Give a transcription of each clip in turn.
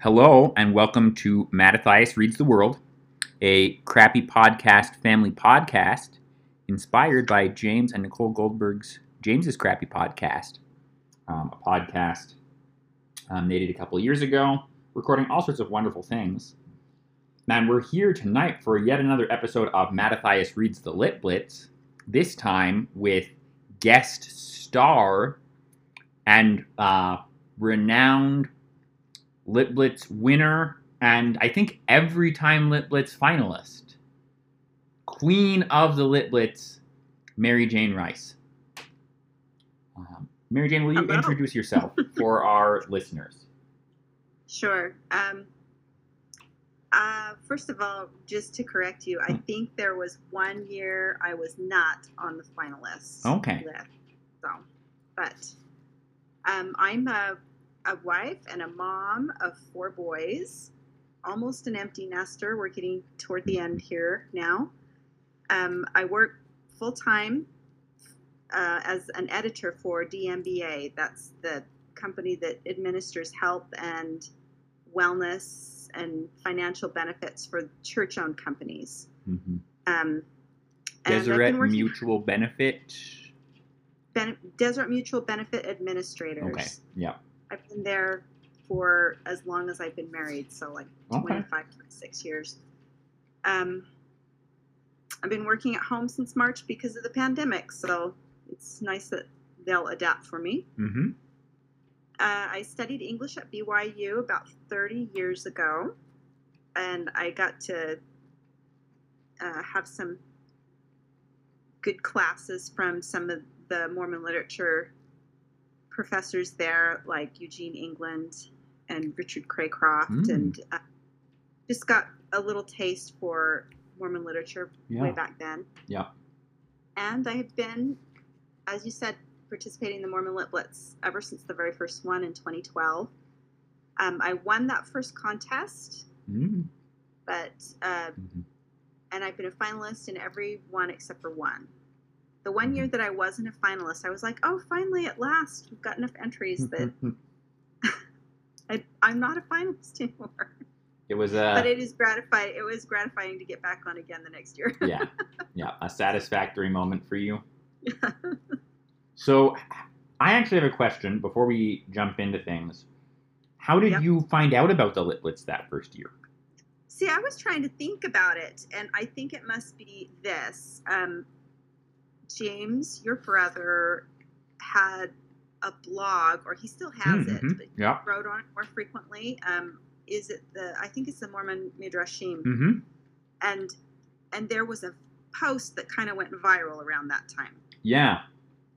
Hello, and welcome to Mattathias Reads the World, a crappy podcast family podcast inspired by James and Nicole Goldberg's James's Crappy Podcast, um, a podcast um, they did a couple years ago, recording all sorts of wonderful things. And we're here tonight for yet another episode of Mattathias Reads the Lit Blitz, this time with guest star and uh, renowned Lit Blitz winner, and I think every time Lit Blitz finalist, Queen of the Lit Blitz, Mary Jane Rice. Um, Mary Jane, will you Hello. introduce yourself for our listeners? Sure. Um, uh, first of all, just to correct you, I Hmm. think there was one year I was not on the finalists Okay. list. So, but um, I'm a, a wife and a mom of four boys, almost an empty nester. We're getting toward the end here now. Um, I work full time uh, as an editor for DMBA. That's the company that administers health and wellness and financial benefits for church owned companies. Mm-hmm. Um, Deseret Mutual Benefit. Ben- Deseret Mutual Benefit Administrators. Okay. Yeah. I've been there for as long as I've been married, so like Okay. 25, 26 years. Um, I've been working at home since March because of the pandemic, so it's nice that they'll adapt for me. Mm-hmm. Uh, I studied English at BYU about 30 years ago, and I got to uh, have some good classes from some of the Mormon literature professors there, like Eugene England and Richard Cracroft, Mm. and uh, just got a little taste for Mormon literature way back then. Yeah. And I have been, as you said, participating in the Mormon Lit Blitz ever since the very first one in 2012. Um, I won that first contest, Mm-hmm. but uh, and I've been a finalist in every one except for one. The one year that I wasn't a finalist, I was like, "Oh, finally, at last, we've got enough entries that I, I'm not a finalist anymore." it was but it is gratifying. It was gratifying to get back on again the next year. yeah, yeah, a satisfactory moment for you. So, I actually have a question before we jump into things. How did Yep. you find out about the Lit that first year? See, I was trying to think about it, and I think it must be this. Um, James, your brother, had a blog, or he still has Mhm. it, but he Yeah. wrote on it more frequently. Um, is it the? I think it's the Mormon Midrashim, Mm-hmm. and and there was a post that kind of went viral around that time. Yeah.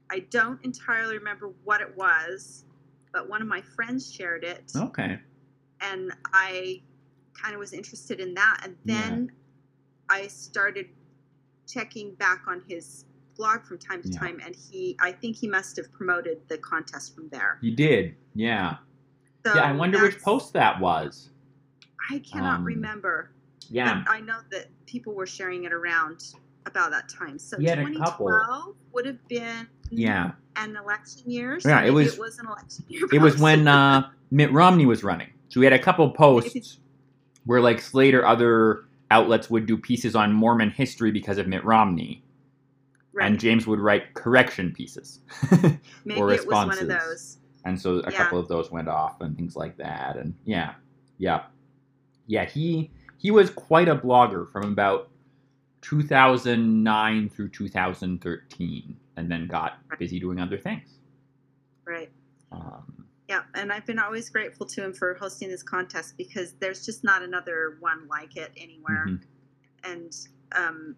I don't entirely remember what it was, but one of my friends shared it. Okay. and I kind of was interested in that. And then I started checking back on his blog from time to Yeah. time, and he, I think he must have promoted the contest from there. He did. Yeah. So yeah. I wonder which post that was. I cannot um, remember. Yeah. I know that people were sharing it around about that time. So He had a couple. 2012 would have been Yeah. an election year. So Yeah, it was- It was an election year. It was when uh, Mitt Romney was running. So we had a couple posts where like Slater, other outlets would do pieces on Mormon history because of Mitt Romney, right. and James would write correction pieces. maybe or it was one of responses. those. and so a Yeah. couple of those went off and things like that. And yeah, yeah, yeah. He he was quite a blogger from about 2009 through 2013, and then got busy doing other things. Right. Um, Yeah, and I've been always grateful to him for hosting this contest because there's just not another one like it anywhere. mhm. And um,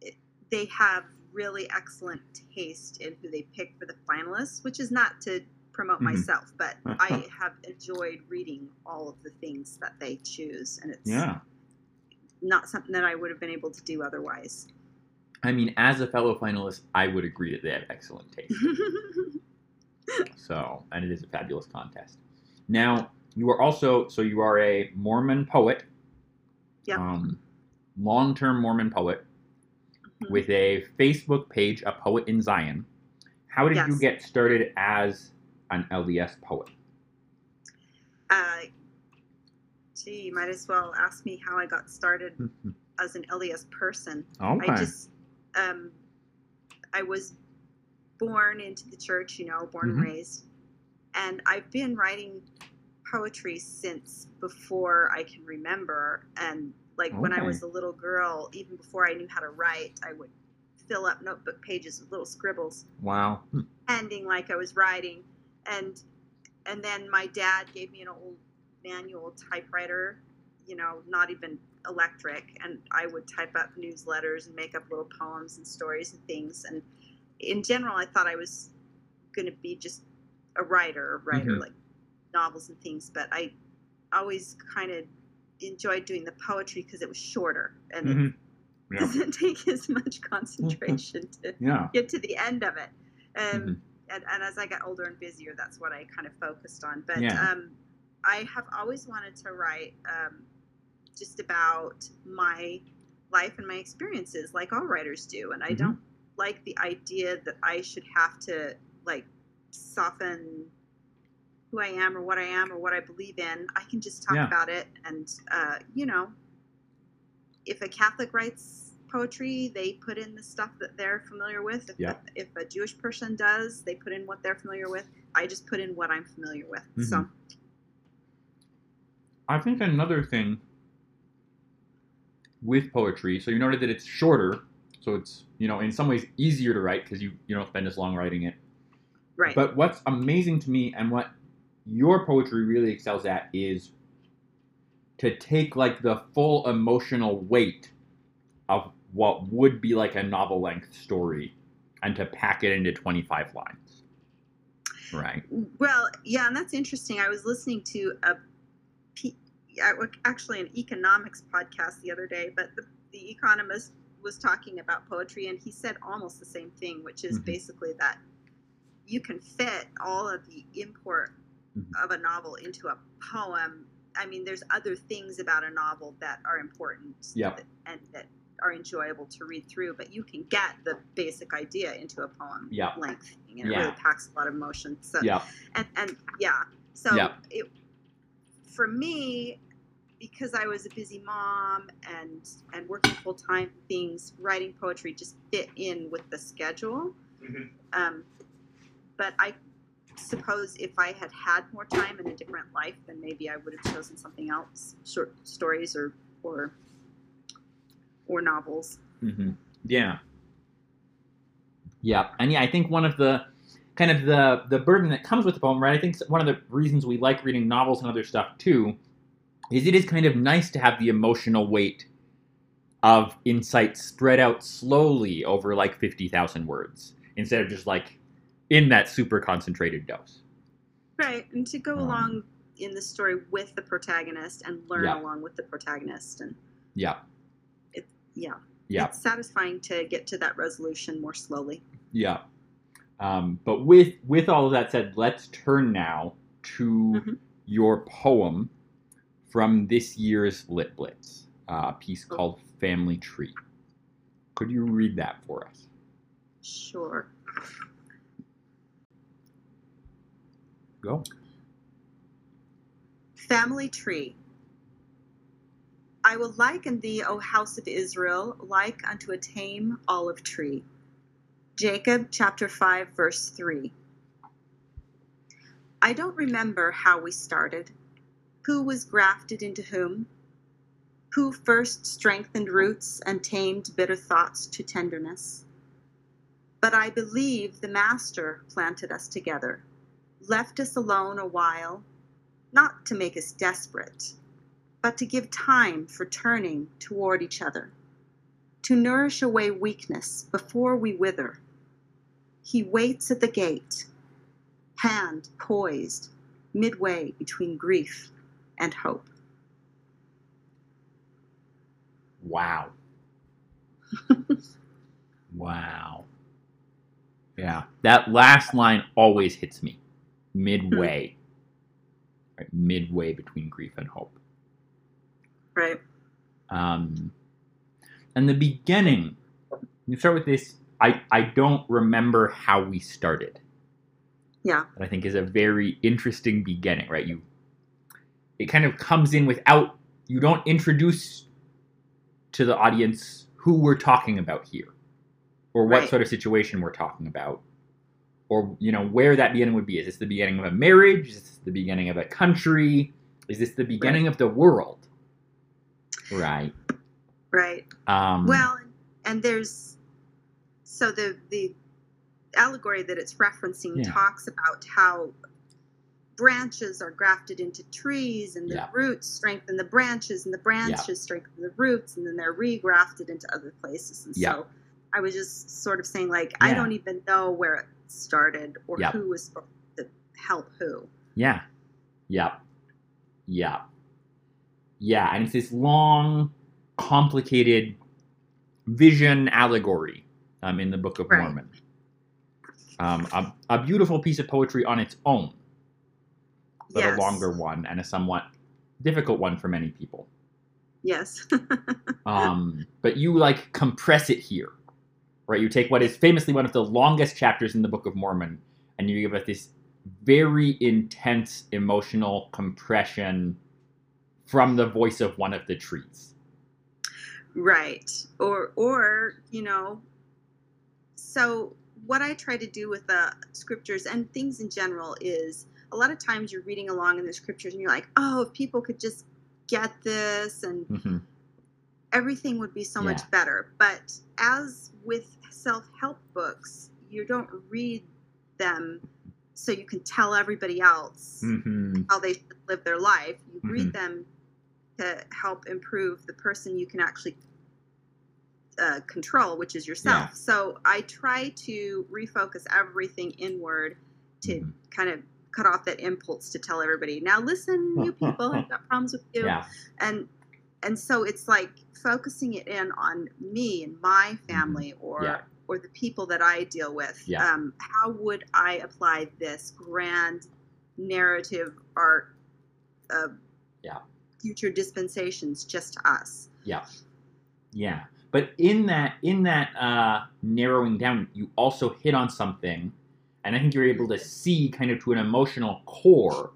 it, they have really excellent taste in who they pick for the finalists, which is not to promote Mhm. myself, but I have enjoyed reading all of the things that they choose, and it's Yeah. not something that I would have been able to do otherwise. I mean, as a fellow finalist, I would agree that they have excellent taste. So, and it is a fabulous contest. Now, you are also so you are a Mormon poet. Yep. Um, long-term Mormon poet Mhm. with a Facebook page, a poet in Zion. How did you get started as an LDS poet? uh, Gee, you might as well ask me how I got started as an LDS person. okay. I just, um, I was born into the church, you know, born Mhm. and raised, and I've been writing poetry since before I can remember. And like when I was a little girl, even before I knew how to write, I would fill up notebook pages with little scribbles, wow. ending like I was writing, and and then my dad gave me an old manual typewriter, you know, not even electric, and I would type up newsletters and make up little poems and stories and things. And in general, I thought I was going to be just a writer, a writer Mhm. like novels and things. But I always kind of enjoyed doing the poetry because it was shorter and it Mhm. Yeah. doesn't take as much concentration to Yeah. get to the end of it. Um, Mhm. and, and as I got older and busier, that's what I kind of focused on. But Yeah. um, I have always wanted to write um, just about my life and my experiences, like all writers do. And I Mhm. don't like the idea that I should have to like soften who I am or what I am or what I believe in. I can just talk Yeah. about it, and uh, you know, if a Catholic writes poetry, they put in the stuff that they're familiar with. If, Yeah. if a Jewish person does, they put in what they're familiar with. I just put in what I'm familiar with. Mm-hmm. So, I think another thing with poetry, so you noted that it's shorter, so it's you know in some ways easier to write because you you don't spend as long writing it. right. But what's amazing to me and what your poetry really excels at is to take like the full emotional weight of what would be like a novel length story and to pack it into 25 lines. Right. Well, yeah, and that's interesting. I was listening to a, P- actually an economics podcast the other day, but the, the economist was talking about poetry, and he said almost the same thing, which is Mhm. basically that you can fit all of the import. Of a novel into a poem. I mean, there's other things about a novel that are important Yep. that- and that are enjoyable to read through, but you can get the basic idea into a poem Yep. length. And it really packs a lot of emotion. So Yeah. and and yeah so Yeah. it for me because i was a busy mom and and working full-time things writing poetry just fit in with the schedule Mhm. um, but i suppose if i had had more time in a different life then maybe i would have chosen something else short stories or or or novels hmm Yeah. Yeah, and yeah, I think one of the kind of the the burden that comes with the poem, right? I think one of the reasons we like reading novels and other stuff too, is it is kind of nice to have the emotional weight of insight spread out slowly over like fifty thousand words instead of just like in that super concentrated dose. right and to go Um, along in the story with the protagonist and learn Yeah. along with the protagonist and Yeah, yeah yeah. it's satisfying to get to that resolution more slowly Yeah. Um, but with with all of that said, let's turn now to Mhm. your poem from this year's Lit Blitz, a piece called "Family Tree." Could you read that for us? sure Go. family tree. I will liken thee o house of israel like unto a tame olive tree. Jacob chapter 5 verse 3 i don't remember how we started. Who was grafted into whom? Who first strengthened roots and tamed bitter thoughts to tenderness? But i believe the master planted us together left us alone a while not to make us desperate, but to give time for turning toward each other, to nourish away weakness before we wither. He waits at the gate, hand poised, midway between grief and hope. Wow. wow. Yeah, that last line always hits me. Midway. right, midway between grief and hope. Right. Um, and the beginning, you start with this. I, I don't remember how we started. Yeah. That I think is a very interesting beginning, right? You it kind of comes in without you don't introduce to the audience who we're talking about here or what Right. sort of situation we're talking about or you know where that beginning would be is this the beginning of a marriage is this the beginning of a country is this the beginning of the world right Right. um Well, and there's so the the allegory that it's referencing Yeah. talks about how branches are grafted into trees and the Yeah. roots strengthen the branches and the branches strengthen the roots and then they're regrafted into other places and Yeah. so i was just sort of saying like i don't even know where it started or Yeah. who was supposed to help who Yeah. Yep. Yeah. Yeah. And it's this long, complicated vision allegory um, in the Book of Right. Mormon. Um, a, a beautiful piece of poetry on its own, but yes a longer one and a somewhat difficult one for many people. yes Um, but you like compress it here, right? You take what is famously one of the longest chapters in the Book of Mormon, and you give it this very intense emotional compression from the voice of one of the trees. Right. Or or, you know, so what I try to do with the scriptures and things in general is a lot of times you're reading along in the scriptures and you're like, "Oh, if people could just get this and Mhm. Everything would be so much better." But as with self-help books, you don't read them so you can tell everybody else Mhm. how they should live their life. You Mhm. read them to help improve the person you can actually uh, control, which is yourself. Yeah. So I try to refocus everything inward to Mhm. kind of cut off that impulse to tell everybody, now listen, you people, I've got problems with you. Yeah. And and so it's like focusing it in on me and my family or Mm-hmm. Yeah. or the people that I deal with. Yeah. Um, how would I apply this grand narrative art of Yeah. future dispensations just to us? Yeah. Yeah. But in that in that uh, narrowing down, you also hit on something, and I think you're able to see kind of to an emotional core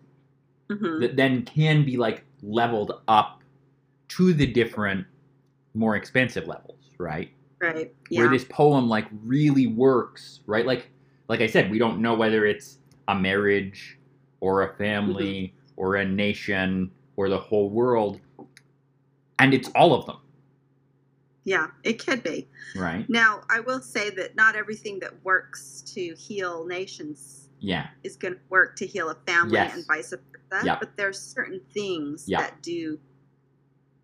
Mhm. that then can be like leveled up to the different, more expensive levels, right? Right. Where this poem like really works, right? Like like I said, we don't know whether it's a marriage or a family mm-hmm. or a nation or the whole world, and it's all of them, Yeah. It could be. right? Now, I will say that not everything that works to heal nations Yeah, is going to work to heal a family Yes. and vice versa. Yep. But there's certain things Yep. that do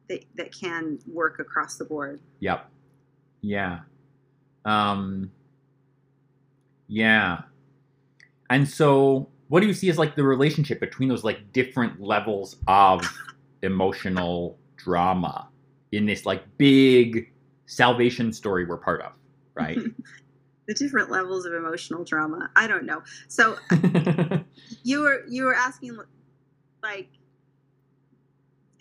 that, that can work across the board. Yep. Yeah. Um Yeah. And so what do you see as like the relationship between those like different levels of emotional drama in this like big salvation story we're part of, right? the different levels of emotional drama. I don't know. So you were you were asking like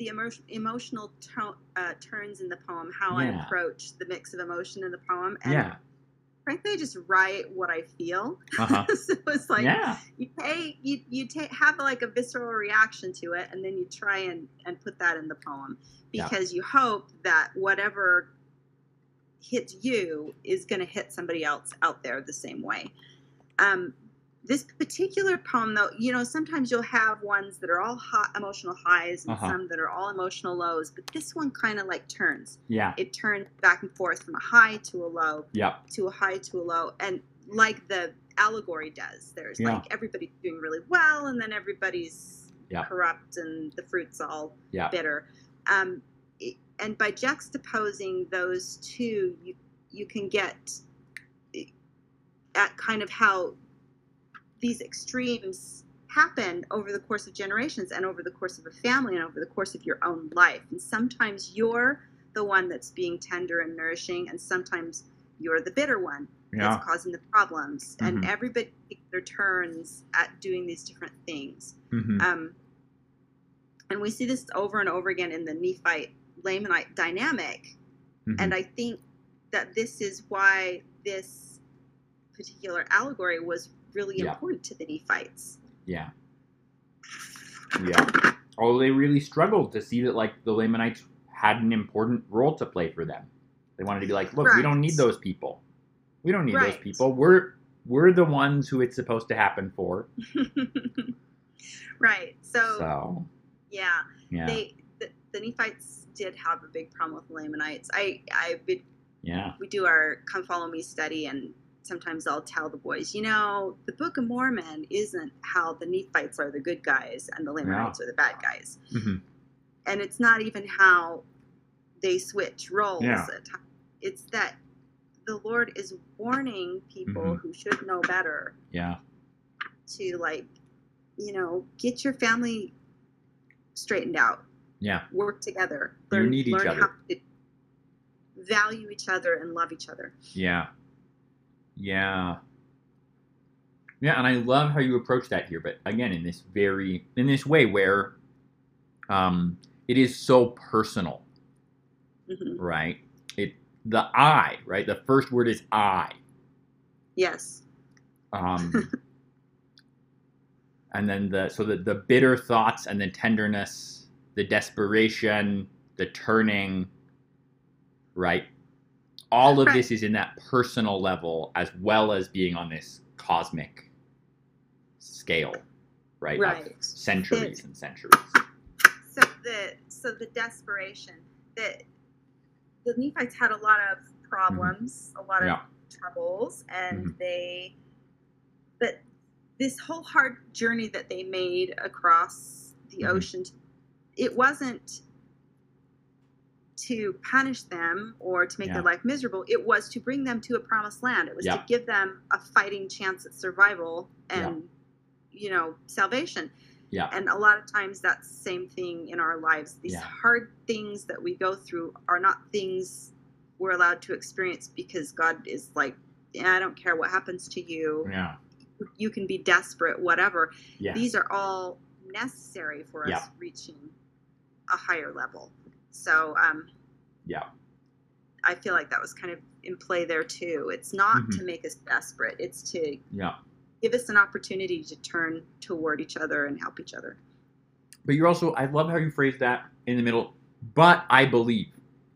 the emotion, emotional to- uh, turns in the poem, how I approach the mix of emotion in the poem, and yeah. frankly, I just write what I feel. Uh-huh. so it's like yeah. you take you you take have like a visceral reaction to it, and then you try and and put that in the poem Yeah. because you hope that whatever hits you is going to hit somebody else out there the same way. Um, this particular poem, though, you know, sometimes you'll have ones that are all hot emotional highs and Uh-huh. some that are all emotional lows, but this one kind of like turns. Yeah. It turns back and forth from a high to a low yeah to a high to a low and like the allegory does there's Yeah. like everybody's doing really well and then everybody's Yeah. corrupt and the fruit's all Yeah. bitter um, and by juxtaposing those two you you can get at kind of how these extremes happen over the course of generations and over the course of a family and over the course of your own life and sometimes you're the one that's being tender and nourishing and sometimes you're the bitter one Yeah. that's causing the problems and Mhm. everybody takes their turns at doing these different things hmm um, and we see this over and over again in the nephite lamanite dynamic Mm-hmm. and i think that this is why this particular allegory was really Yeah. important to the nephites Yeah. Yeah. although they really struggled to see that like the Lamanites had an important role to play for them. They wanted to be like, look, we don't need those people. We don't need those people. We're we're the ones who it's supposed to happen for. right. So, So yeah, yeah, they the, the Nephites did have a big problem with the Lamanites. I I've been yeah, we do our come follow me study and sometimes I'll tell the boys, you know, the Book of Mormon isn't how the Nephites are the good guys and the Lamanites are the bad guys. hmm And it's not even how they switch roles. Yeah. It's that the Lord is warning people Mhm. who should know better yeah, to like, you know, get your family straightened out, yeah, work together, You need each learn other. how to value each other and love each other. yeah, yeah, yeah. And I love how you approach that here, but again, in this very in this way where um, it is so personal. hmm right? It the I, right? The first word is I. Yes. Um, and then the so the, the bitter thoughts and the tenderness, the desperation, the turning, right? All of Right. this is in that personal level as well as being on this cosmic scale, right? Of Right. centuries and centuries. So the so the desperation that the Nephites had a lot of problems, a lot of Yeah. troubles, and Mhm. they but this whole hard journey that they made across the Mhm. ocean, it wasn't to punish them or to make Yeah. their life miserable. It was to bring them to a promised land. It was Yeah. to give them a fighting chance at survival and you know salvation. Yeah. And a lot of times that's the same thing in our lives. These Yeah. hard things that we go through are not things we're allowed to experience because God is like, yeah, I don't care what happens to you. Yeah. You can be desperate, whatever. Yeah. These are all necessary for us Yeah. reaching a higher level. So, um, Yeah. I feel like that was kind of in play there too. It's not Mhm. to make us desperate. It's to Yeah. give us an opportunity to turn toward each other and help each other. But you're also, I love how you phrase that in the middle, but I believe,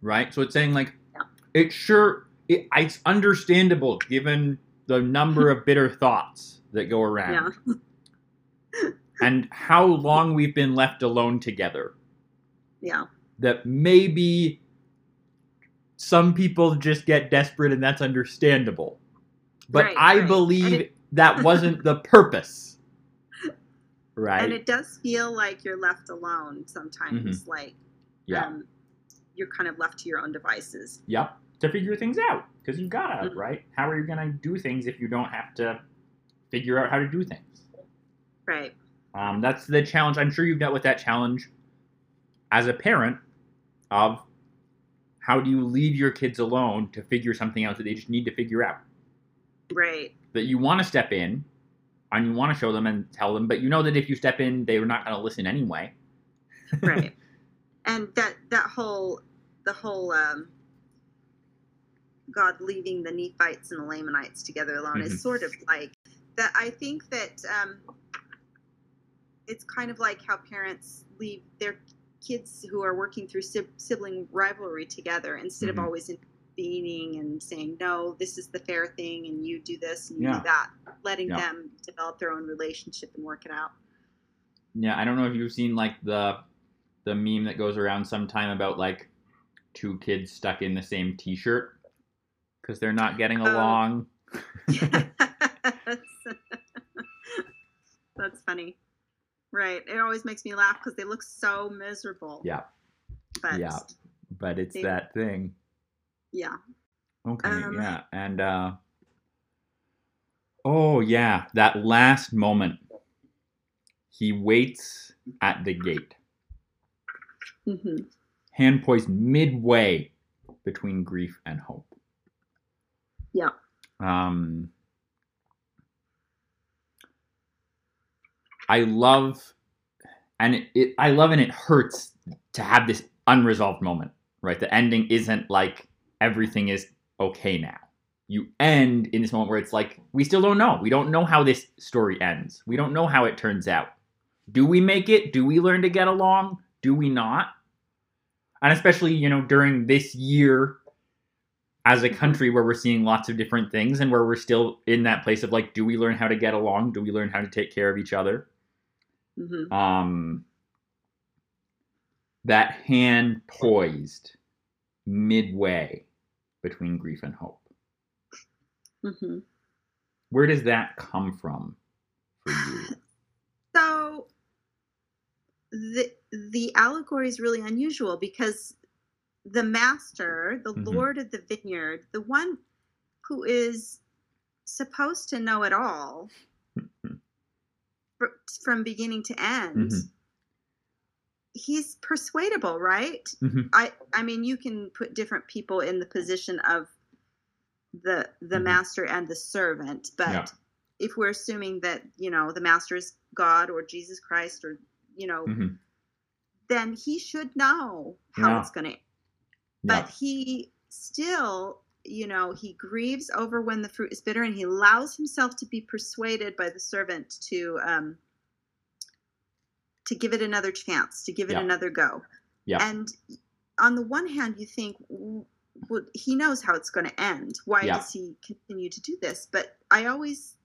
right? So it's saying, like, Yeah. it's sure, it, it's understandable given the number of bitter thoughts that go around Yeah. and how long we've been left alone together. Yeah. That maybe some people just get desperate and that's understandable. But Right, I right. Believe it- that wasn't the purpose. Right? And it does feel like you're left alone sometimes. Like, Mm-hmm. yeah. um, you're kind of left to your own devices. Yep. To figure things out. Because you gotta, Mhm. right? How are you gonna do things if you don't have to figure out how to do things? Right. Um, that's the challenge. I'm sure you've dealt with that challenge as a parent of how do you leave your kids alone to figure something out that they just need to figure out. Right. That you want to step in and you want to show them and tell them, but you know that if you step in, they're not going to listen anyway. Right. and that that whole the whole um, God leaving the Nephites and the Lamanites together alone Mhm. is sort of like that. I think that um, it's kind of like how parents leave their kids who are working through sib- sibling rivalry together instead Mhm. of always intervening and saying no, this is the fair thing, and you do this and you Yeah. do that, letting Yeah. them develop their own relationship and work it out. Yeah, I don't know if you've seen like the the meme that goes around sometime about like two kids stuck in the same T-shirt because they're not getting Oh. along. That's funny. Right. It always makes me laugh because they look so miserable. Yeah. But Yeah. But it's They- that thing. yeah. Okay, Um, yeah, and uh, oh yeah, that last moment. He waits at the gate, Mm-hmm. hand poised midway between grief and hope. Yeah. Um, I love, and it, it, I love, and it hurts to have this unresolved moment. Right, the ending isn't like everything is okay now. You end in this moment where it's like we still don't know. We don't know how this story ends. We don't know how it turns out. do we make it? Do we learn to get along? Do we not? And especially, you know, during this year as a mm-hmm. country where we're seeing lots of different things and where we're still in that place of like, do we learn how to get along? Do we learn how to take care of each other? Hmm Um, that hand poised midway between grief and hope. hmm Where does that come from for you? So the the allegory is really unusual because the master, the Mhm. lord of the vineyard, the one who is supposed to know it all from beginning to end, Mhm. he's persuadable, right? Mhm. I I mean, you can put different people in the position of the the Mhm. master and the servant, but Yeah. if we're assuming that you know the master is God or Jesus Christ or you know, Mhm. then he should know how Yeah. it's going to. Yeah. But he still, you know, he grieves over when the fruit is bitter, and he allows himself to be persuaded by the servant to um to give it another chance, to give it Yeah. another go. Yeah. And on the one hand, you think, well, he knows how it's going to end. Why Yeah. does he continue to do this? But I always,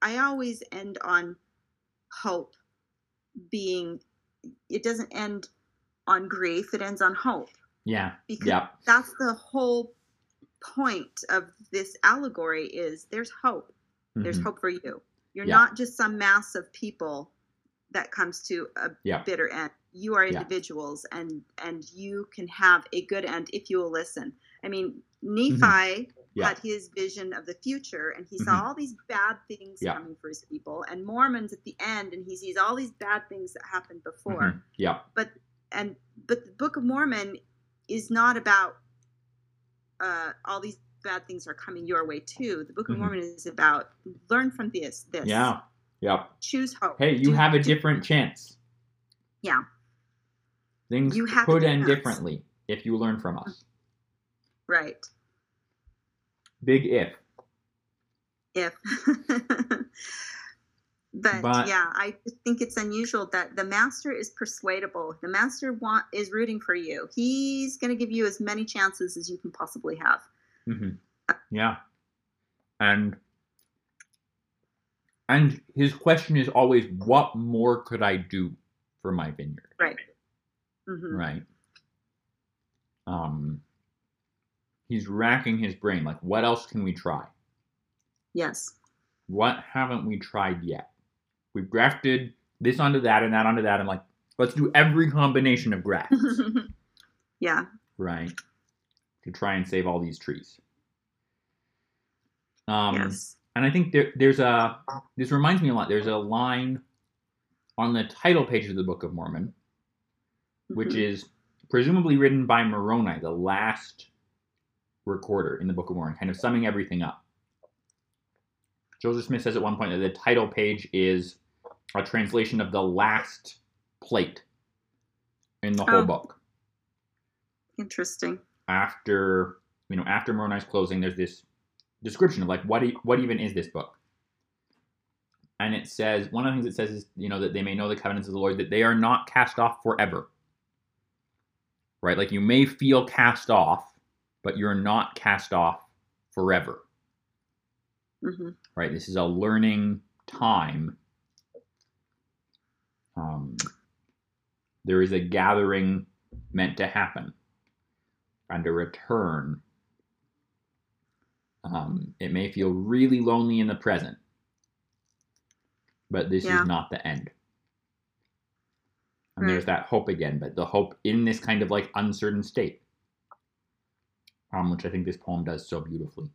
I always end on hope being. It doesn't end on grief. It ends on hope yeah. because Yeah. that's the whole point of this allegory. Is there's hope. There's Mhm. hope for you. You're Yeah. not just some mass of people that comes to a Yeah. bitter end. You are Yeah. individuals, and and you can have a good end if you will listen. I mean, Mm-hmm. Nephi Yeah. had his vision of the future, and he Mhm. saw all these bad things Yeah. coming for his people. And Mormon's at the end, and he sees all these bad things that happened before. Mhm. Yeah. But and but the Book of Mormon is not about uh, all these bad things are coming your way too. The Book of Mhm. Mormon is about learn from this. This Yeah. Yeah. choose hope. Hey, you Do- have a do- different chance. Yeah. Things You have could end differently if you learn from us. right. Big if. If. but, But- yeah, I think it's unusual that the master is persuadable. The master want is rooting for you. He's going to give you as many chances as you can possibly have. hmm Yeah. And and his question is always, what more could I do for my vineyard? Right. hmm Right. Um he's racking his brain, like, what else can we try? Yes. What haven't we tried yet? We've grafted this onto that and that onto that, and like, let's do every combination of grafts, yeah. right? To try and save all these trees. Um yes. And I think there, there's a this reminds me a lot. There's a line on the title page of the Book of Mormon, which Mhm. is presumably written by Moroni, the last recorder in the Book of Mormon, kind of summing everything up. Joseph Smith says at one point that the title page is a translation of the last plate in the whole Oh. book. Interesting. After you know, after Moroni's closing, there's this description of like what e- what even is this book? And it says one of the things it says is you know that they may know the covenants of the Lord that they are not cast off forever. Right? Like you may feel cast off, but you're not cast off forever. hmm Right? This is a learning time. Um, there is a gathering meant to happen and a return. Um, it may feel really lonely in the present, but this Yeah. is not the end. And Right. there's that hope again, but the hope in this kind of like uncertain state, um, which I think this poem does so beautifully.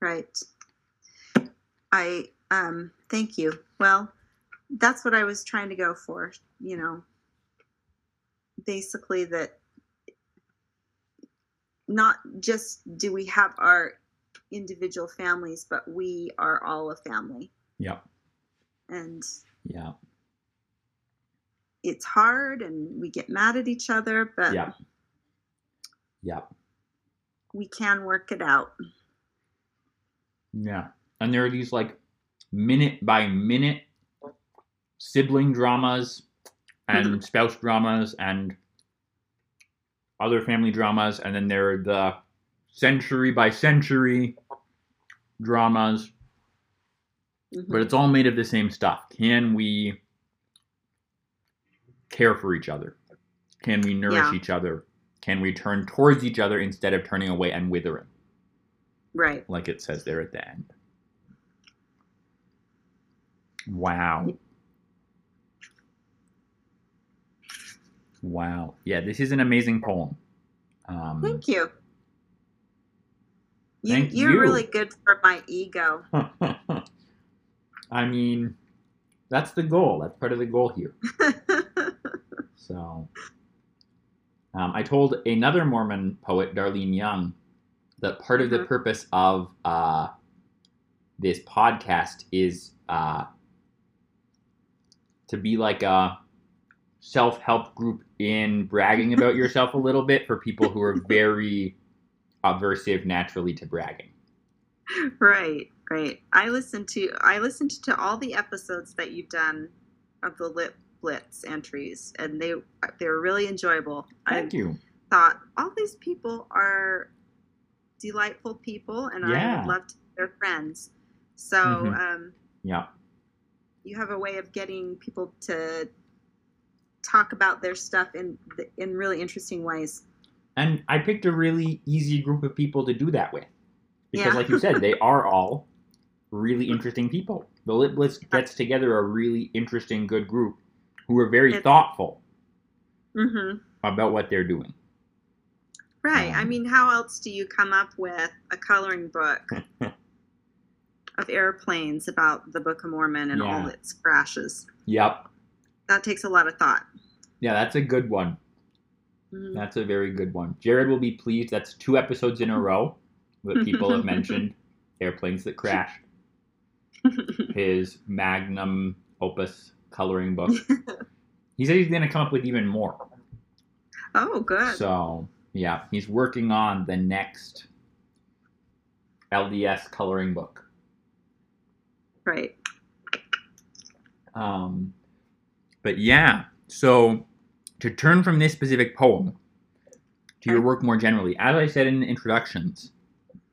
Right. I um thank you. Well, that's what I was trying to go for, you know. Basically that not just do we have our individual families, but we are all a family. Yeah, And yeah, it's hard and we get mad at each other, but yeah, yeah. we can work it out. Yeah. And there are these like minute by minute sibling dramas and spouse dramas and other family dramas, and then there are the century by century dramas, Mhm. but it's all made of the same stuff. Can we care for each other? Can we nourish Yeah. each other? Can we turn towards each other instead of turning away and withering, right. like it says there at the end? Wow. Wow. Yeah, this is an amazing poem. Um, Thank you. You Thank you're you. really good for my ego. I mean, that's the goal. That's part of the goal here. So, um, I told another Mormon poet, Darlene Young, that part of the Mhm. purpose of uh, this podcast is uh, to be like a self help group in bragging about yourself a little bit for people who are very aversive naturally to bragging. right, right. I listened to I listened to all the episodes that you've done of the Lit Blitz entries, and they they were really enjoyable. Thank I you. thought all these people are delightful people, and I Yeah. would love to be their friends. So Mhm. um, Yeah. you have a way of getting people to talk about their stuff in in really interesting ways. And I picked a really easy group of people to do that with. Because, Yeah. like you said, they are all really interesting people. The Lit Blitz gets together a really interesting, good group who are very It- thoughtful hmm about what they're doing. Right. I Um, mean, how else do you come up with a coloring book of airplanes about the Book of Mormon and all its crashes? Yep. That takes a lot of thought. Yeah, that's a good one. Mhm. That's a very good one. Jared will be pleased. That's two episodes in a row that people have mentioned airplanes that crashed. His magnum opus coloring book. He said he's going to come up with even more. oh, good. So yeah, he's working on the next LDS coloring book. right. Um, but yeah, so to turn from this specific poem to your work more generally, as I said in the introductions,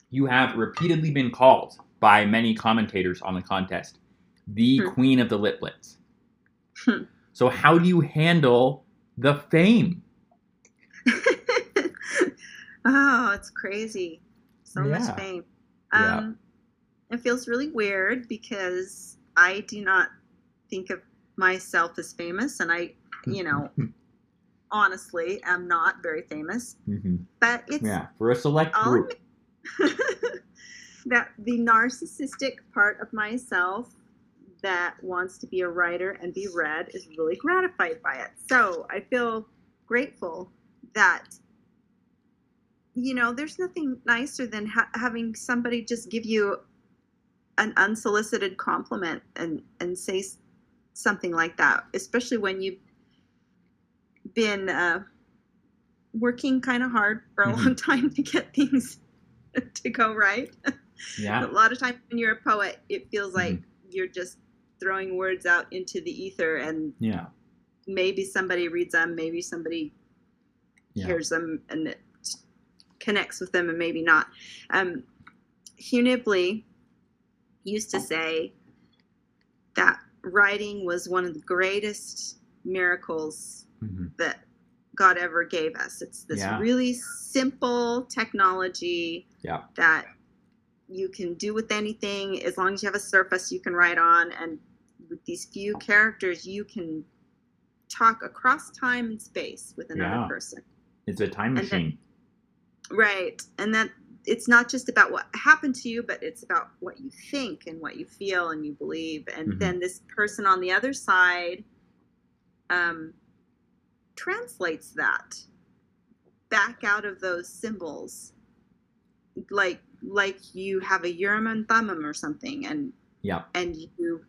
you have repeatedly been called by many commentators on the contest the Hmm. queen of the Lit Blitz. Hmm. So how do you handle the fame? oh, it's crazy. So Yeah. much fame. Yeah. Um, It feels really weird because I do not think of myself as famous, and I, you know, honestly am not very famous. Mhm. But it's yeah, for a select group. that the narcissistic part of myself that wants to be a writer and be read is really gratified by it. So I feel grateful that, you know, there's nothing nicer than ha- having somebody just give you an unsolicited compliment and, and say something like that, especially when you've been uh, working kind of hard for a Mhm. long time to get things to go right. Yeah. A lot of times when you're a poet, it feels like Mm-hmm. you're just throwing words out into the ether, and Yeah. maybe somebody reads them, maybe somebody Yeah. hears them, and it connects with them, and maybe not. Um, Hugh Nibley used to say that writing was one of the greatest miracles Mhm. that God ever gave us. It's this Yeah. really simple technology Yeah. that you can do with anything as long as you have a surface you can write on and with these few characters you can talk across time and space with another Yeah. person. It's a time And machine. Right. And that it's not just about what happened to you, but it's about what you think and what you feel and you believe. And Mhm. then this person on the other side um, translates that back out of those symbols, like like you have a Urim and Thummim or something, and yeah. and you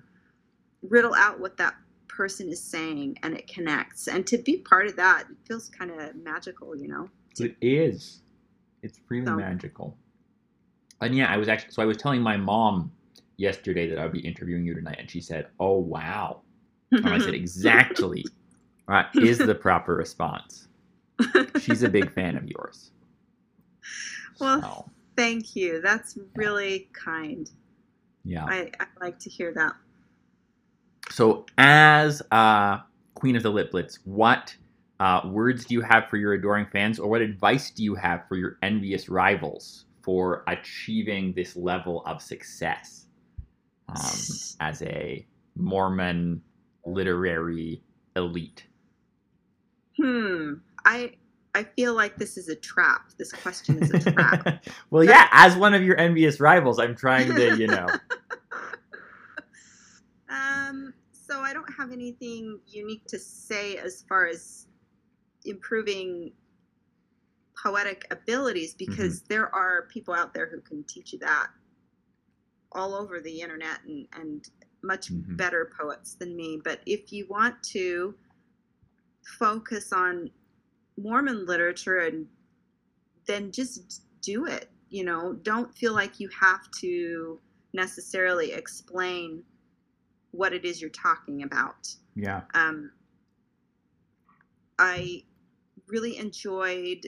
riddle out what that person is saying, and it connects. And to be part of that, it feels kind of magical, you know. It is. It's really So- magical. And yeah, I was actually so I was telling my mom yesterday that I would be interviewing you tonight, and she said, "Oh wow, And I said, exactly is the proper response. She's a big fan of yours. Well, So, Thank you. That's really kind. yeah. I, I like to hear that. So, as uh, Queen of the Lit Blitz, what uh, words do you have for your adoring fans, or what advice do you have for your envious rivals for achieving this level of success um, as a Mormon literary elite? Hmm. I I feel like this is a trap. This question is a trap. well, yeah, as one of your envious rivals, I'm trying to, you know. um. So I don't have anything unique to say as far as improving poetic abilities because there are people out there who can teach you that all over the internet and, and much Mhm. better poets than me. But if you want to focus on Mormon literature and then just do it, you know, don't feel like you have to necessarily explain what it is you're talking about Yeah. um, I really enjoyed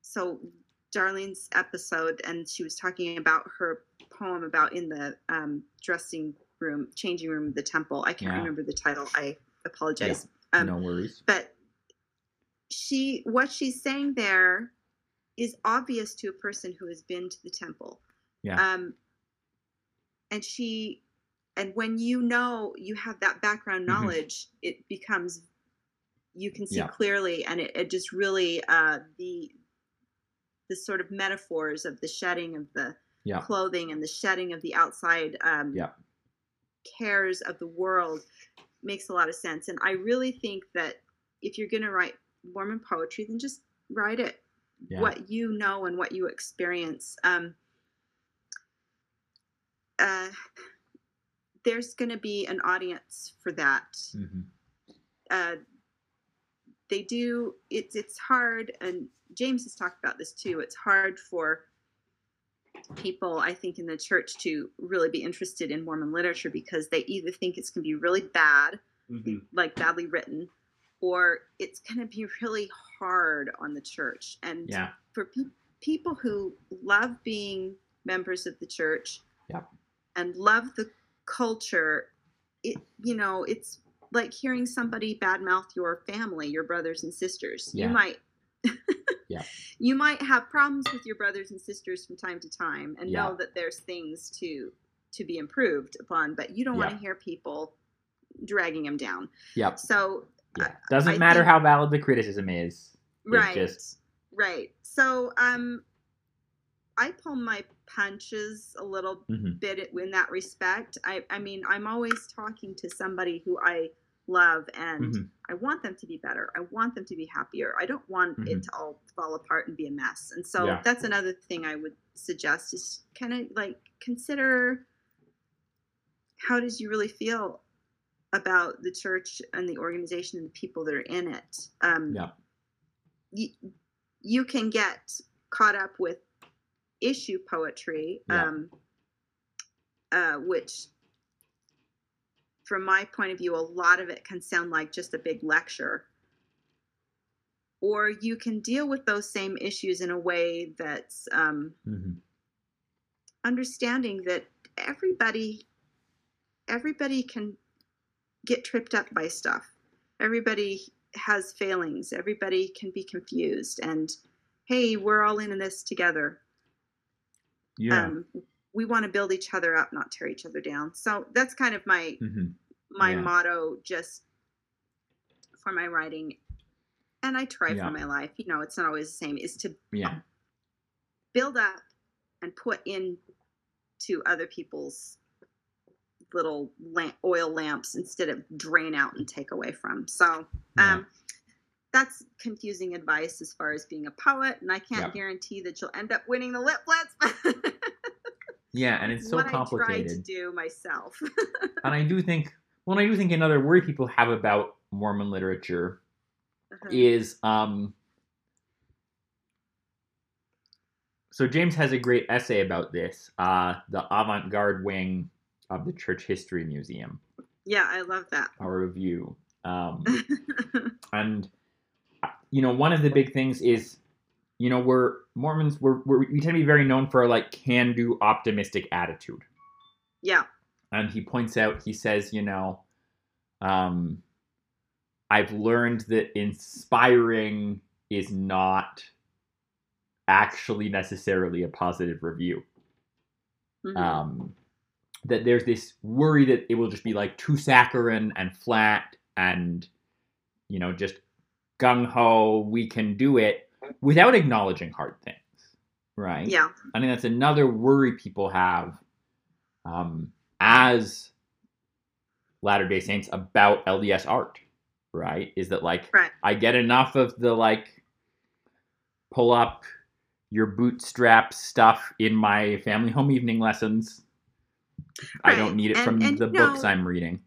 so Darlene's episode, and she was talking about her poem about in the um, dressing room, changing room of the temple. I can't Yeah. remember the title. I apologize. Um, no worries. But she, what she's saying there, is obvious to a person who has been to the temple. Yeah. Um, and she, and when you know you have that background Mhm. knowledge, it becomes you can see Yeah. clearly, and it, it just really uh, the the sort of metaphors of the shedding of the Yeah. clothing and the shedding of the outside um, Yeah. cares of the world makes a lot of sense. And I really think that if you're going to write Mormon poetry, then just write it what you know and what you experience. Um, uh, there's going to be an audience for that. Mhm. Uh, they do. It's it's hard, and James has talked about this too. It's hard for people, I think, in the church to really be interested in Mormon literature because they either think it's going to be really bad, Mhm. like badly written, or it's going to be really hard on the church. And Yeah. for pe- people who love being members of the church Yep. and love the culture, it you know, it's like hearing somebody badmouth your family, your brothers and sisters. Yeah. You might Yeah. you might have problems with your brothers and sisters from time to time and Yeah. know that there's things to to be improved upon, but you don't want to hear people dragging them down. Yep. So Yeah. Doesn't I matter think- how valid the criticism is. Right just- right so um i pull my punches a little Mhm. bit in that respect i i mean i'm always talking to somebody who i love and Mhm. i want them to be better i want them to be happier i don't want Mhm. it to all fall apart and be a mess and so Yeah. that's another thing i would suggest is kind of like consider how does you really feel about the church and the organization and the people that are in it um, Yeah. you, you can get caught up with issue poetry, Yeah. um, uh, which, from my point of view, a lot of it can sound like just a big lecture. Or you can deal with those same issues in a way that's um, Mhm. understanding that everybody everybody can get tripped up by stuff everybody has failings everybody can be confused and hey we're all in this together Yeah. um, we want to build each other up not tear each other down so that's kind of my Mhm. My Yeah. motto just for my writing and i try Yeah. for my life you know it's not always the same is to Yeah. build up and put in to other people's little lamp, oil lamps instead of drain out and take away from. So Yeah. um, that's confusing advice as far as being a poet, and I can't Yep. guarantee that you'll end up winning the Lit Blitz. Yeah, and it's so what I try to do myself. And I do think, well, I do think another worry people have about Mormon literature Uh-huh. is um so James has a great essay about this, uh, the avant-garde wing of the Church History Museum. Yeah, I love that. our review. Um, and uh, you know, one of the big things is, you know, we're Mormons. We're, we're we tend to be very known for our like can-do, optimistic attitude. yeah, and he points out he says you know um i've learned that inspiring is not actually necessarily a positive review. Mhm. um that there's this worry that it will just be like too saccharine and flat and you know just gung-ho we can do it without acknowledging hard things right? Yeah, I think that's another worry people have um, as Latter day Saints about LDS art, right? Is that like right. I get enough of the like pull up your bootstrap stuff in my family home evening lessons. I don't need it And- from and, the you books I'm reading.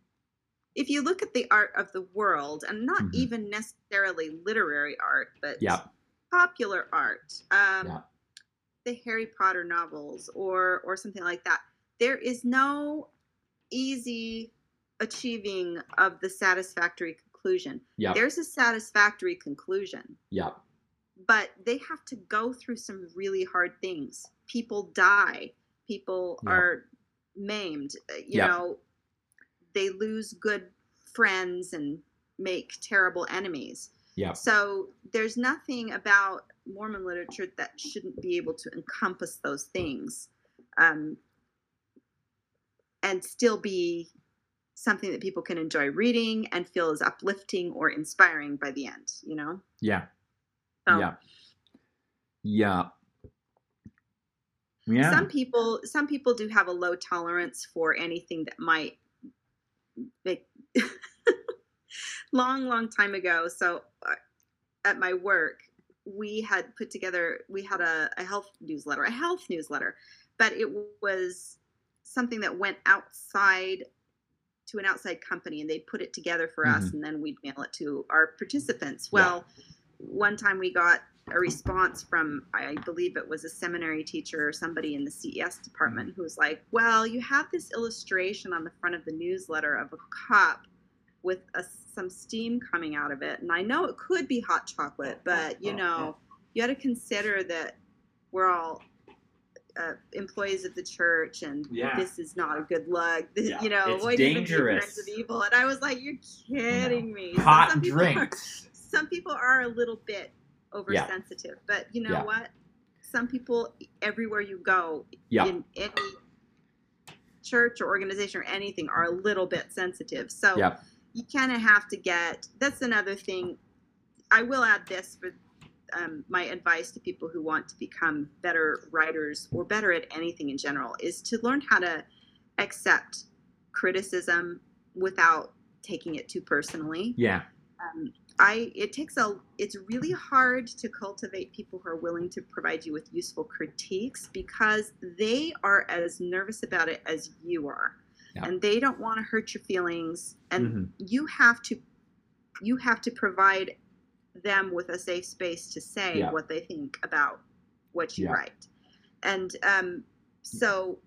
If you look at the art of the world, and not Mhm. even necessarily literary art, but Yeah. popular art, um, Yeah. the Harry Potter novels, or or something like that, there is no easy achieving of the satisfactory conclusion. Yeah. There's a satisfactory conclusion. Yeah. but they have to go through some really hard things. People die. People Yeah. are maimed. uh, You Yeah. know, they lose good friends and make terrible enemies. Yeah. So there's nothing about Mormon literature that shouldn't be able to encompass those things, um, and still be something that people can enjoy reading and feel is uplifting or inspiring by the end. You know. Yeah. So- Yeah. Yeah. Yeah. some people some people do have a low tolerance for anything that might make long long time ago so uh, at my work we had put together we had a, a health newsletter a health newsletter but it was something that went outside to an outside company and they put it together for us and then we'd mail it to our participants Mm-hmm. Yeah. well one time we got a response from I believe it was a seminary teacher or somebody in the CES department who was like, "Well, you have this illustration on the front of the newsletter of a cup with a, some steam coming out of it, and I know it could be hot chocolate, but you know, you got to consider that we're all." Uh, employees of the church, and Yeah. this is not a good look. This, Yeah. You know, It's avoid dangerous. of evil. And I was like, "You're kidding me." So Hot some people are- drinks. some people are a little bit oversensitive, but you know what? Some people, everywhere you go, Yeah. in any church or organization or anything, are a little bit sensitive. So Yeah. you kind of have to get. That's another thing. I will add this for um, my advice to people who want to become better writers or better at anything in general is to learn how to accept criticism without taking it too personally Yeah. um, I it takes a it's really hard to cultivate people who are willing to provide you with useful critiques because they are as nervous about it as you are. Yeah. And they don't want to hurt your feelings and Mhm. you have to you have to provide them with a safe space to say Yeah. what they think about what you Yeah. write. And um so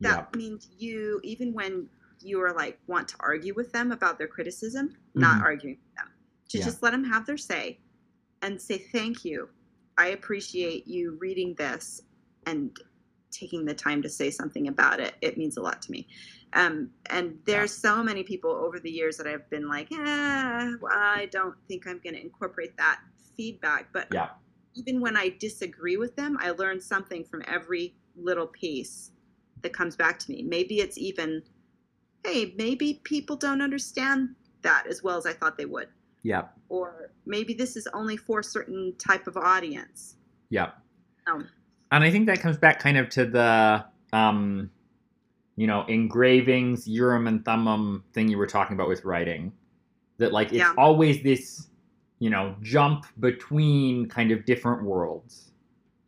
Yeah. that means you even when you are like want to argue with them about their criticism not Mhm. arguing with them to Yeah. just let them have their say and say thank you i appreciate you reading this and taking the time to say something about it it means a lot to me um, and there's so many people over the years that i've been like eh, well, i don't think i'm going to incorporate that feedback but Yeah. even when i disagree with them i learn something from every little piece that comes back to me maybe it's even hey maybe people don't understand that as well as i thought they would Yeah. or maybe this is only for a certain type of audience Yeah. Um, and I think that comes back kind of to the, um, you know, engravings, Urim and Thummim thing you were talking about with writing. That, like, it's Yeah. always this, you know, jump between kind of different worlds.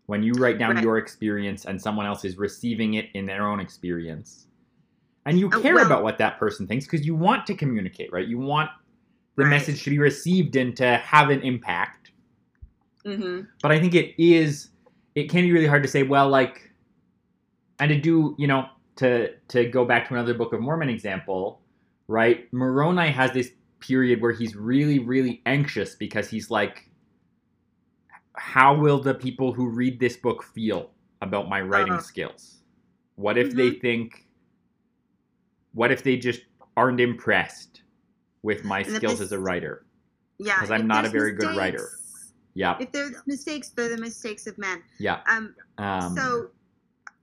When you write down Right. your experience and someone else is receiving it in their own experience. And you Oh, care well- about what that person thinks because you want to communicate, right? You want the Right. message to be received and to have an impact hmm but I think it is it can be really hard to say well like and to do you know to to go back to another Book of Mormon example right? Moroni has this period where he's really, really anxious because he's like, how will the people who read this book feel about my writing Uh-huh. skills? What if they think, what if they just aren't impressed with my skills as a writer? Yeah, because I'm not a very good writer. Yeah, If there's mistakes, they're the mistakes of men. yeah. Um, Um, so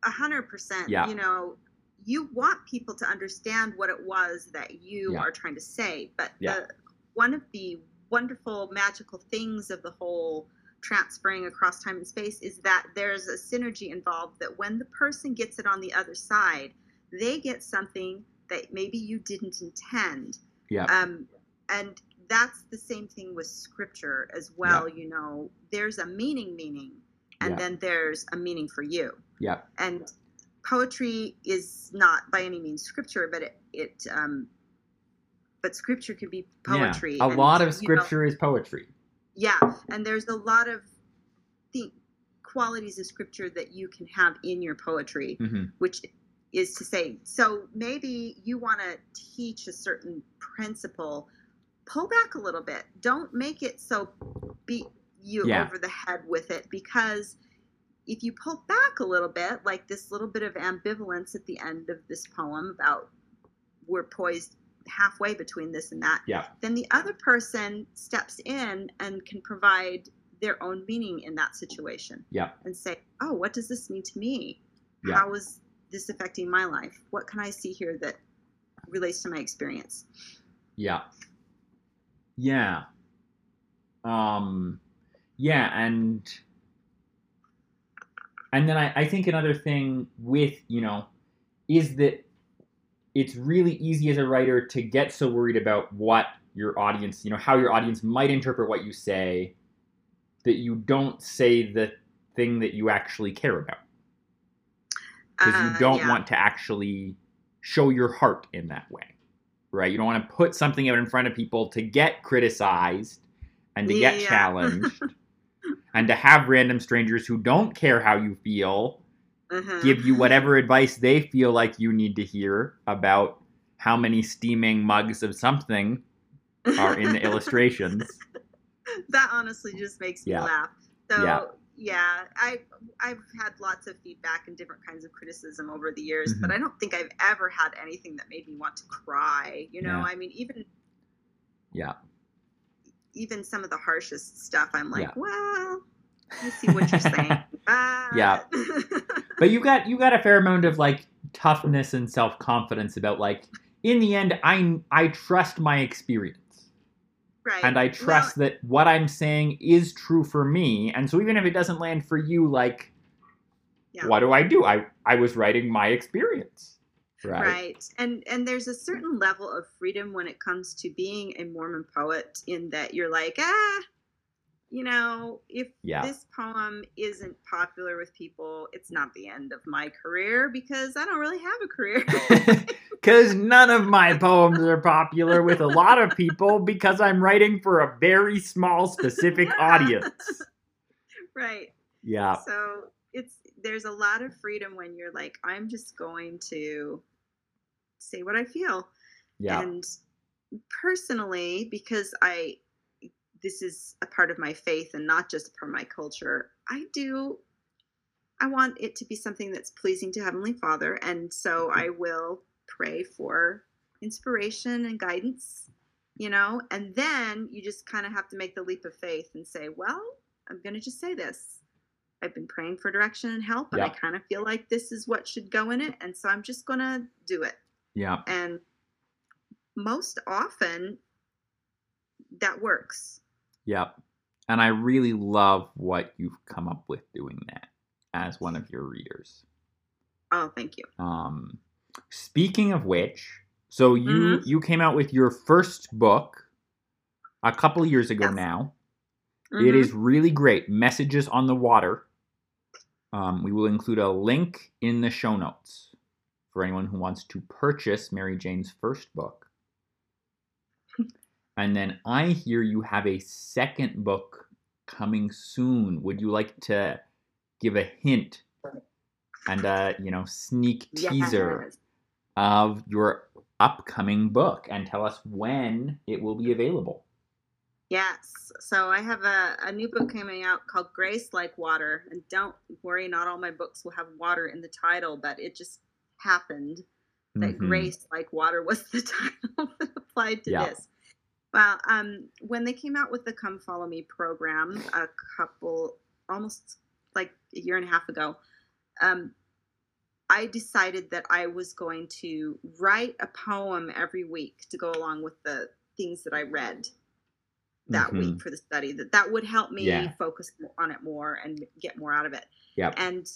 a hundred percent. Yeah. You know, you want people to understand what it was that you Yeah. are trying to say, but Yeah. the one of the wonderful magical things of the whole transferring across time and space is that there's a synergy involved that when the person gets it on the other side they get something that maybe you didn't intend yeah, um, and that's the same thing with scripture as well you know there's a meaning meaning and Yeah. then there's a meaning for you yeah, and poetry is not by any means scripture but it, it um, but scripture can be poetry Yeah. A and, lot of you know, scripture is poetry. yeah and there's a lot of the qualities of scripture that you can have in your poetry hmm which is to say so maybe you want to teach a certain principle pull back a little bit don't make it so beat you Yeah. over the head with it because if you pull back a little bit like this little bit of ambivalence at the end of this poem about we're poised halfway between this and that Yeah. then the other person steps in and can provide their own meaning in that situation Yeah. and say oh what does this mean to me Yeah. how is this affecting my life what can i see here that relates to my experience Yeah. Yeah. Um yeah, and and then I, I think another thing with, you know, is that it's really easy as a writer to get so worried about what your audience, you know, how your audience might interpret what you say that you don't say the thing that you actually care about. Because Uh, you don't yeah. want to actually show your heart in that way. Right? You don't want to put something out in front of people to get criticized and to get Yeah. challenged and to have random strangers who don't care how you feel Uh-huh. give you whatever advice they feel like you need to hear about how many steaming mugs of something are in the illustrations. that honestly just makes me laugh so Yeah. Yeah. i i've had lots of feedback and different kinds of criticism over the years but Mhm. i don't think i've ever had anything that made me want to cry you know Yeah. i mean even Yeah. even some of the harshest stuff i'm like Yeah. well i see what you're saying but... Yeah. But you got you got a fair amount of like toughness and self-confidence about like in the end I I trust my experience. Right and I trust that what I'm saying is true for me. And so even if it doesn't land for you, like, Yeah. what do I do? I I was writing my experience, Right. right? And and there's a certain level of freedom when it comes to being a Mormon poet in that you're like, ah, you know, if Yeah. this poem isn't popular with people, it's not the end of my career because I don't really have a career. Because none of my poems are popular with a lot of people because I'm writing for a very small, specific audience. right. Yeah, So it's there's a lot of freedom when you're like, I'm just going to say what I feel. yeah, And personally, because I this is a part of my faith and not just part of my culture, I do I want it to be something that's pleasing to Heavenly Father, and so mm-hmm. I will pray for inspiration and guidance, you know, and then you just kind of have to make the leap of faith and say, well, I'm going to just say this. I've been praying for direction and help, and I kind of feel like this is what should go in it, and so I'm just going to do it yeah, and most often that works Yep. And I really love what you've come up with doing that as one of your readers. oh thank you Um, speaking of which, so you Mhm. you came out with your first book a couple years ago Yes. now. It Mhm. is really great. Messages on the Water. Um, we will include a link in the show notes for anyone who wants to purchase Mary Jane's first book. and then I hear you have a second book coming soon. Would you like to give a hint and a you know sneak teaser Yes. Of your upcoming book and tell us when it will be available. Yes. So I have a, a new book coming out called Grace Like Water. And don't worry, not all my books will have water in the title, but it just happened that Mhm. Grace Like Water was the title that applied to Yeah. this. Well, um, when they came out with the Come Follow Me program a couple, almost like a year and a half ago, um, I decided that I was going to write a poem every week to go along with the things that I read that Mhm. week for the study. That that would help me Yeah. focus on it more and get more out of it. Yep. And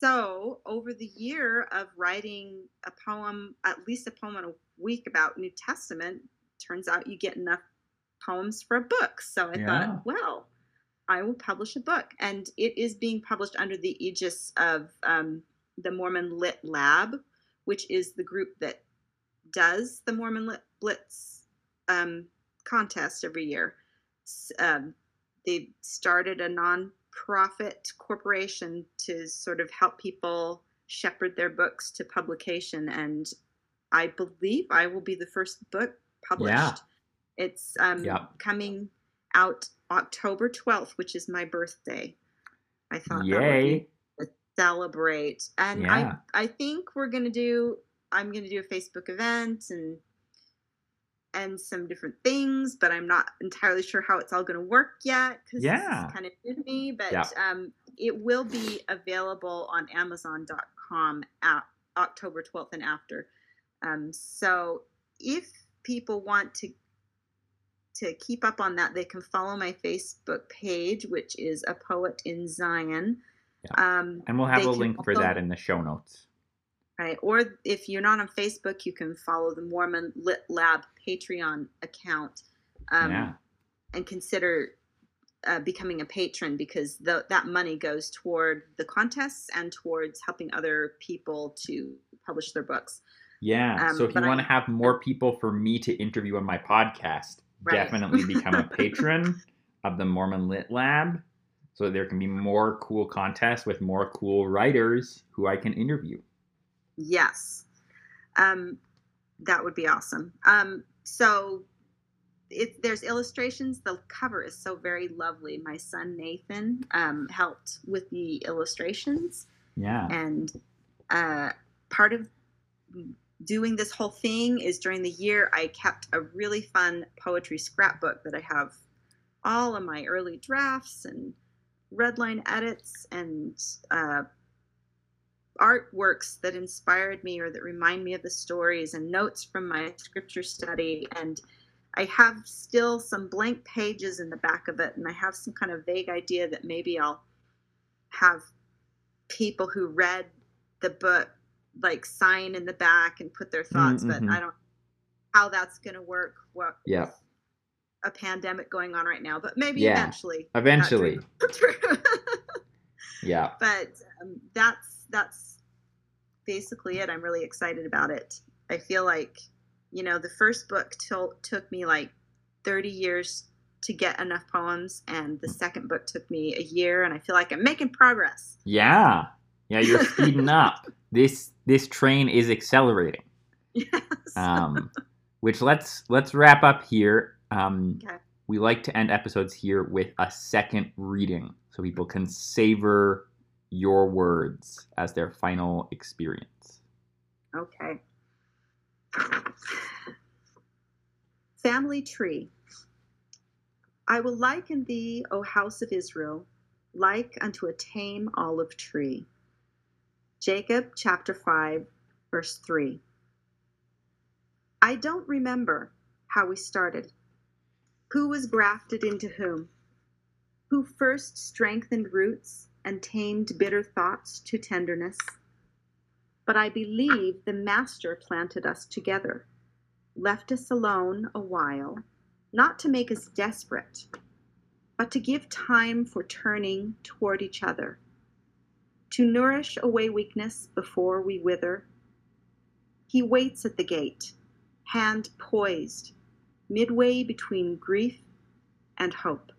so over the year of writing a poem, at least a poem a week about New Testament, turns out you get enough poems for a book. So I Yeah. thought, well, I will publish a book, and it is being published under the aegis of um, the Mormon Lit Lab, which is the group that does the Mormon Lit Blitz um, contest every year. Um, they started a non-profit corporation to sort of help people shepherd their books to publication, and I believe I will be the first book published. Yeah. It's um, coming out October 12th, which is my birthday. I thought Yay. Celebrate. And Yeah. I I think we're gonna do I'm gonna do a Facebook event and and some different things, but I'm not entirely sure how it's all gonna work yet because Yeah. it's kind of new to me. But Yeah. um, it will be available on Amazon.com at October 12th and after. Um, so if people want to to keep up on that, they can follow my Facebook page, which is a poet in Zion. Um, And we'll have a link for that in the show notes. right? Or if you're not on Facebook, you can follow the Mormon Lit Lab Patreon account um, yeah. and consider uh, becoming a patron because the, that money goes toward the contests and towards helping other people to publish their books. Yeah. um, so if you want to have more people for me to interview on my podcast, Right. definitely become a patron of the Mormon Lit Lab so there can be more cool contests with more cool writers who I can interview. Yes. Um, that would be awesome. Um, so it, there's illustrations. The cover is so very lovely. My son Nathan um, helped with the illustrations. Yeah. and uh, part of doing this whole thing is during the year I kept a really fun poetry scrapbook that I have all of my early drafts and redline edits and uh, artworks that inspired me or that remind me of the stories and notes from my scripture study and I have still some blank pages in the back of it and I have some kind of vague idea that maybe I'll have people who read the book like sign in the back and put their thoughts mhm. but i don't how that's going to work what Yeah. A pandemic going on right now but maybe Yeah. eventually Eventually. dream will come true. Yeah. but um, that's that's basically it i'm really excited about it i feel like you know the first book til- took me like 30 years to get enough poems and the second book took me a year and i feel like i'm making progress Yeah. Yeah, you're speeding up. This this train is accelerating. yes Um, which let's let's wrap up here. Um, Okay. We like to end episodes here with a second reading, so people can savor your words as their final experience. Okay. Family tree. I will liken thee, O house of Israel, like unto a tame olive tree. Jacob chapter 5, verse 3. I don't remember how we started, who was grafted into whom, who first strengthened roots and tamed bitter thoughts to tenderness. But I believe the Master planted us together, left us alone a while, not to make us desperate, but to give time for turning toward each other, to nourish away weakness before we wither. He waits at the gate, hand poised, midway between grief and hope.